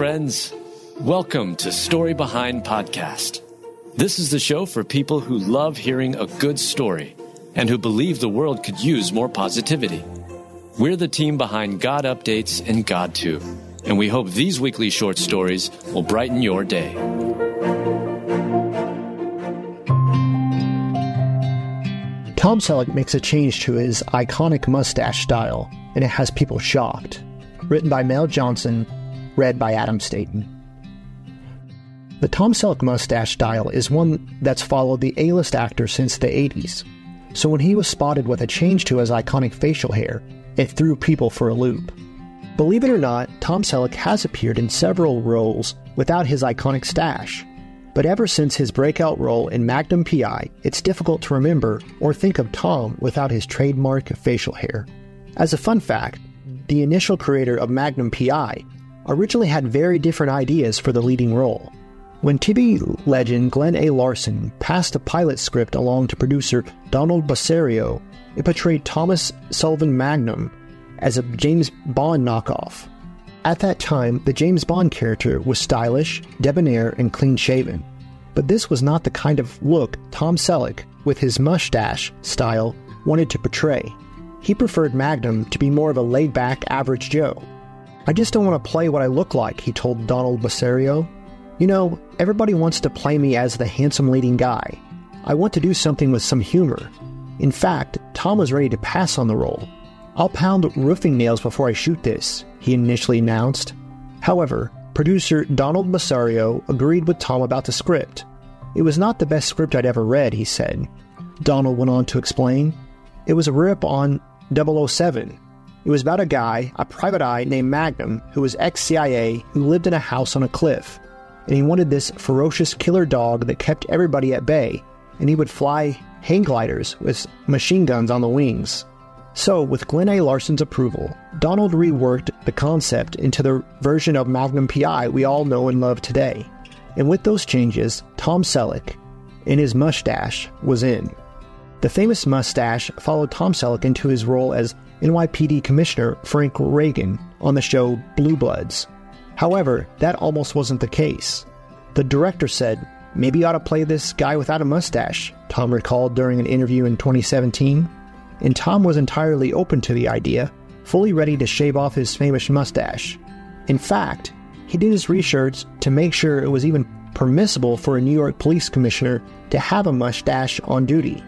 friends. Welcome to Story Behind Podcast. This is the show for people who love hearing a good story and who believe the world could use more positivity. We're the team behind God Updates and GodTube, and we hope these weekly short stories will brighten your day. Tom Selleck makes a change to his iconic mustache style, and it has people shocked. Written by Mel Johnson, read by Adam Staten. The Tom Selleck mustache style is one that's followed the A list actor since the 80s. So when he was spotted with a change to his iconic facial hair, it threw people for a loop. Believe it or not, Tom Selleck has appeared in several roles without his iconic stash. But ever since his breakout role in Magnum PI, it's difficult to remember or think of Tom without his trademark facial hair. As a fun fact, the initial creator of Magnum PI originally had very different ideas for the leading role. When TV legend Glenn A. Larson passed a pilot script along to producer Donald Bellisario, it portrayed Thomas Sullivan Magnum as a James Bond knockoff. At that time, the James Bond character was stylish, debonair, and clean shaven. But this was not the kind of look Tom Selleck, with his mustache style, wanted to portray. He preferred Magnum to be more of a laid back average Joe. I just don't want to play what I look like, he told Donald Bellisario. You know, everybody wants to play me as the handsome leading guy. I want to do something with some humor. In fact, Tom was ready to pass on the role. I'll pound roofing nails before I shoot this, he initially announced. However, producer Donald Bellisario agreed with Tom about the script. It was not the best script I'd ever read, he said. Donald went on to explain. It was a rip on 007. It was about a guy, a private eye named Magnum, who was ex CIA, who lived in a house on a cliff. And he wanted this ferocious killer dog that kept everybody at bay, and he would fly hang gliders with machine guns on the wings. So, with Glenn A. Larson's approval, Donald reworked the concept into the version of Magnum PI we all know and love today. And with those changes, Tom Selleck, in his mustache, was in. The famous mustache followed Tom Selleck into his role as NYPD Commissioner Frank Reagan on the show Blue Bloods. However, that almost wasn't the case. The director said, maybe you ought to play this guy without a mustache, Tom recalled during an interview in 2017 and Tom was entirely open to the idea, fully ready to shave off his famous mustache. In fact, he did his research to make sure it was even permissible for a New York police commissioner to have a mustache on duty.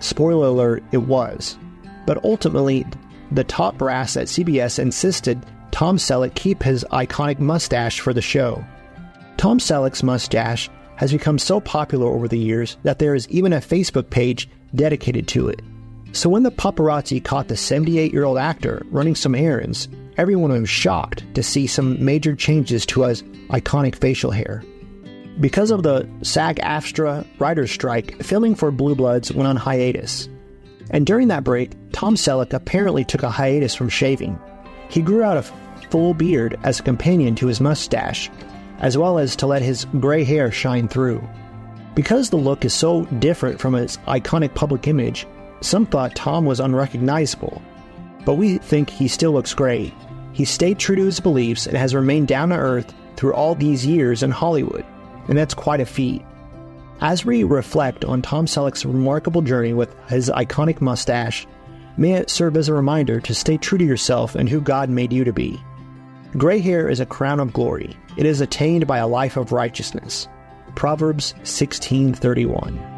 Spoiler alert, it was. But ultimately, the top brass at CBS insisted Tom Selleck keep his iconic mustache for the show. Tom Selleck's mustache has become so popular over the years that there is even a Facebook page dedicated to it. So when the paparazzi caught the 78 year old actor running some errands, everyone was shocked to see some major changes to his iconic facial hair. Because of the SAG AFTRA writer's strike, filming for Blue Bloods went on hiatus. And during that break, Tom Selleck apparently took a hiatus from shaving. He grew out a full beard as a companion to his mustache, as well as to let his gray hair shine through. Because the look is so different from his iconic public image, some thought Tom was unrecognizable, but we think he still looks great. He stayed true to his beliefs and has remained down to earth through all these years in Hollywood, and that's quite a feat. As we reflect on Tom Selleck's remarkable journey with his iconic mustache, may it serve as a reminder to stay true to yourself and who God made you to be. Gray hair is a crown of glory. It is attained by a life of righteousness. Proverbs 1631.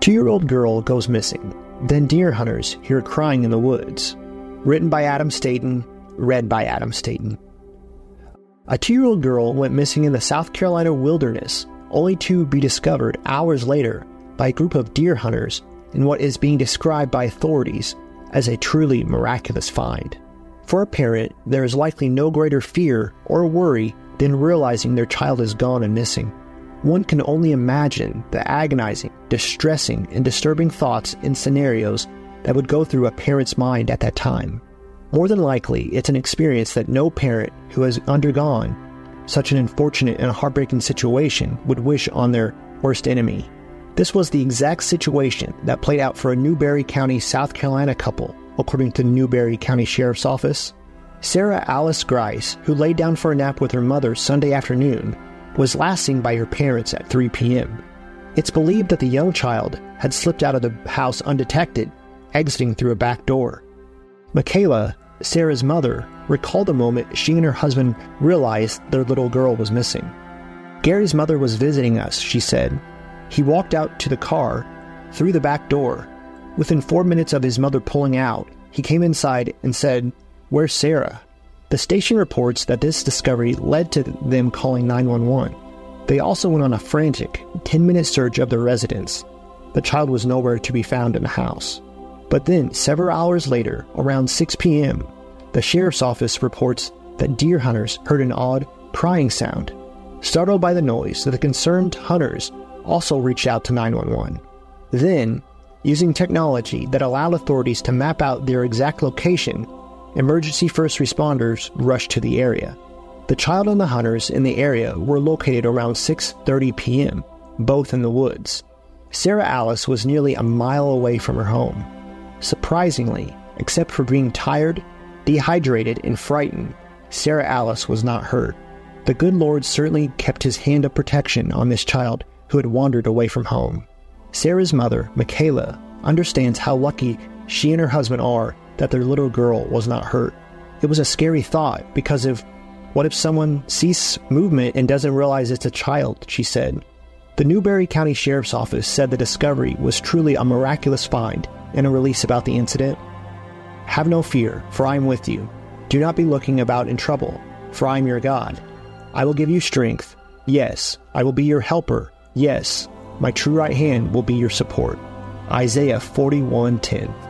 Two year old girl goes missing. Then deer hunters hear crying in the woods. Written by Adam Staten, read by Adam Staten. A two year old girl went missing in the South Carolina wilderness, only to be discovered hours later by a group of deer hunters in what is being described by authorities as a truly miraculous find. For a parent, there is likely no greater fear or worry than realizing their child is gone and missing. One can only imagine the agonizing, distressing, and disturbing thoughts and scenarios that would go through a parent's mind at that time. More than likely, it's an experience that no parent who has undergone such an unfortunate and heartbreaking situation would wish on their worst enemy. This was the exact situation that played out for a Newberry County, South Carolina couple, according to the Newberry County Sheriff's Office. Sarah Alice Grice, who laid down for a nap with her mother Sunday afternoon, was last seen by her parents at 3 p.m. It's believed that the young child had slipped out of the house undetected, exiting through a back door. Michaela, Sarah's mother, recalled the moment she and her husband realized their little girl was missing. Gary's mother was visiting us, she said. He walked out to the car, through the back door. Within four minutes of his mother pulling out, he came inside and said, Where's Sarah? The station reports that this discovery led to them calling 911. They also went on a frantic 10 minute search of the residence. The child was nowhere to be found in the house. But then, several hours later, around 6 p.m., the sheriff's office reports that deer hunters heard an odd crying sound. Startled by the noise, the concerned hunters also reached out to 911. Then, using technology that allowed authorities to map out their exact location, emergency first responders rushed to the area. The child and the hunters in the area were located around 6:30 p.m., both in the woods. Sarah Alice was nearly a mile away from her home. Surprisingly, except for being tired, dehydrated, and frightened, Sarah Alice was not hurt. The good Lord certainly kept his hand of protection on this child who had wandered away from home. Sarah's mother, Michaela, understands how lucky she and her husband are that their little girl was not hurt. It was a scary thought because of what if someone sees movement and doesn't realize it's a child, she said. The Newberry County Sheriff's Office said the discovery was truly a miraculous find in a release about the incident. Have no fear, for I am with you. Do not be looking about in trouble, for I am your God. I will give you strength. Yes, I will be your helper. Yes, my true right hand will be your support. Isaiah 41:10.